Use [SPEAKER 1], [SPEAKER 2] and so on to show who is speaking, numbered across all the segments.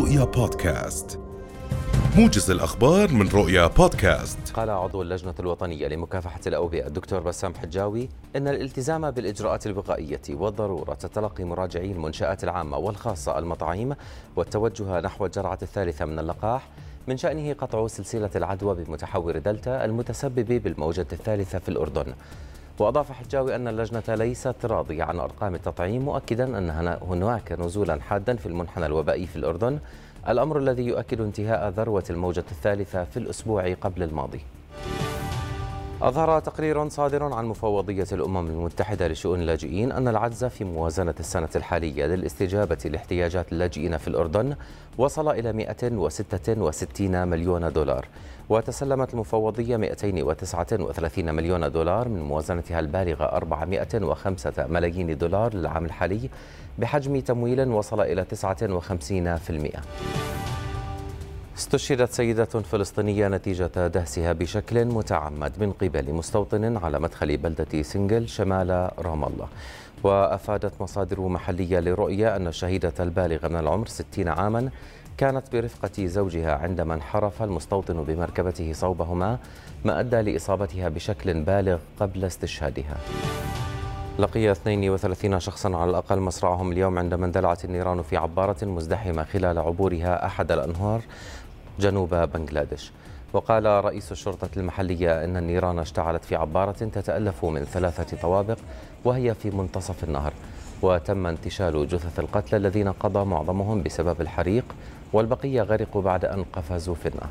[SPEAKER 1] رؤيا بودكاست. موجز الأخبار من رؤيا بودكاست.
[SPEAKER 2] قال عضو اللجنة الوطنية لمكافحة الأوبئة الدكتور بسام حجاوي إن الالتزام بالإجراءات الوقائية وضرورة تلقي مراجعي المنشآت العامة والخاصة المطاعيم والتوجه نحو الجرعة الثالثة من اللقاح من شأنه قطع سلسلة العدوى بمتحور دلتا المتسبب بالموجة الثالثة في الأردن. وأضاف حجاوي أن اللجنة ليست راضية عن أرقام التطعيم مؤكدا أن هناك نزولا حادا في المنحنى الوبائي في الأردن. الأمر الذي يؤكد انتهاء ذروة الموجة الثالثة في الأسبوع قبل الماضي. أظهر تقرير صادر عن مفوضية الأمم المتحدة لشؤون اللاجئين أن العجز في موازنة السنة الحالية للاستجابة لاحتياجات اللاجئين في الأردن وصل إلى 166 مليون دولار. وتسلمت المفوضية 239 مليون دولار من موازنتها البالغة 405 ملايين دولار للعام الحالي بحجم تمويل وصل إلى 59% استشهدت سيدة فلسطينية نتيجة دهسها بشكل متعمد من قبل مستوطن على مدخل بلدة سنجل شمال رام الله. وأفادت مصادر محلية لرؤية أن الشهيدة البالغة من العمر 60 عاما كانت برفقة زوجها عندما انحرف المستوطن بمركبته صوبهما ما أدى لإصابتها بشكل بالغ قبل استشهادها. لقي 32 شخصا على الأقل مصرعهم اليوم عندما اندلعت النيران في عبارة مزدحمة خلال عبورها أحد الأنهار جنوب بنغلاديش. وقال رئيس الشرطة المحلية أن النيران اشتعلت في عبارة تتألف من ثلاثة طوابق وهي في منتصف النهر. وتم انتشال جثث القتلى الذين قضى معظمهم بسبب الحريق والبقية غرقوا بعد أن قفزوا في النهر.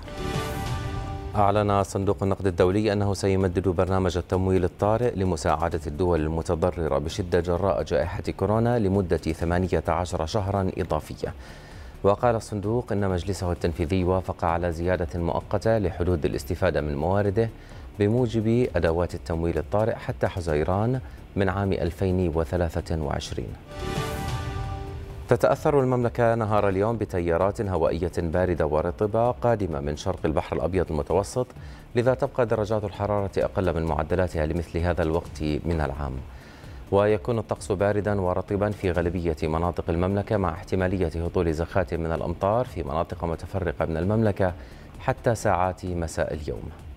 [SPEAKER 2] أعلن صندوق النقد الدولي أنه سيمدد برنامج التمويل الطارئ لمساعدة الدول المتضررة بشدة جراء جائحة كورونا لمدة 18 شهرا إضافية. وقال الصندوق إن مجلسه التنفيذي وافق على زيادة مؤقتة لحدود الاستفادة من موارده بموجب أدوات التمويل الطارئ حتى حزيران من عام 2023 تتأثر المملكة نهار اليوم بتيارات هوائية باردة ورطبة قادمة من شرق البحر الأبيض المتوسط لذا تبقى درجات الحرارة أقل من معدلاتها لمثل هذا الوقت من العام. ويكون الطقس باردا ورطبا في غالبية مناطق المملكة مع احتمالية هطول زخات من الأمطار في مناطق متفرقة من المملكة حتى ساعات مساء اليوم.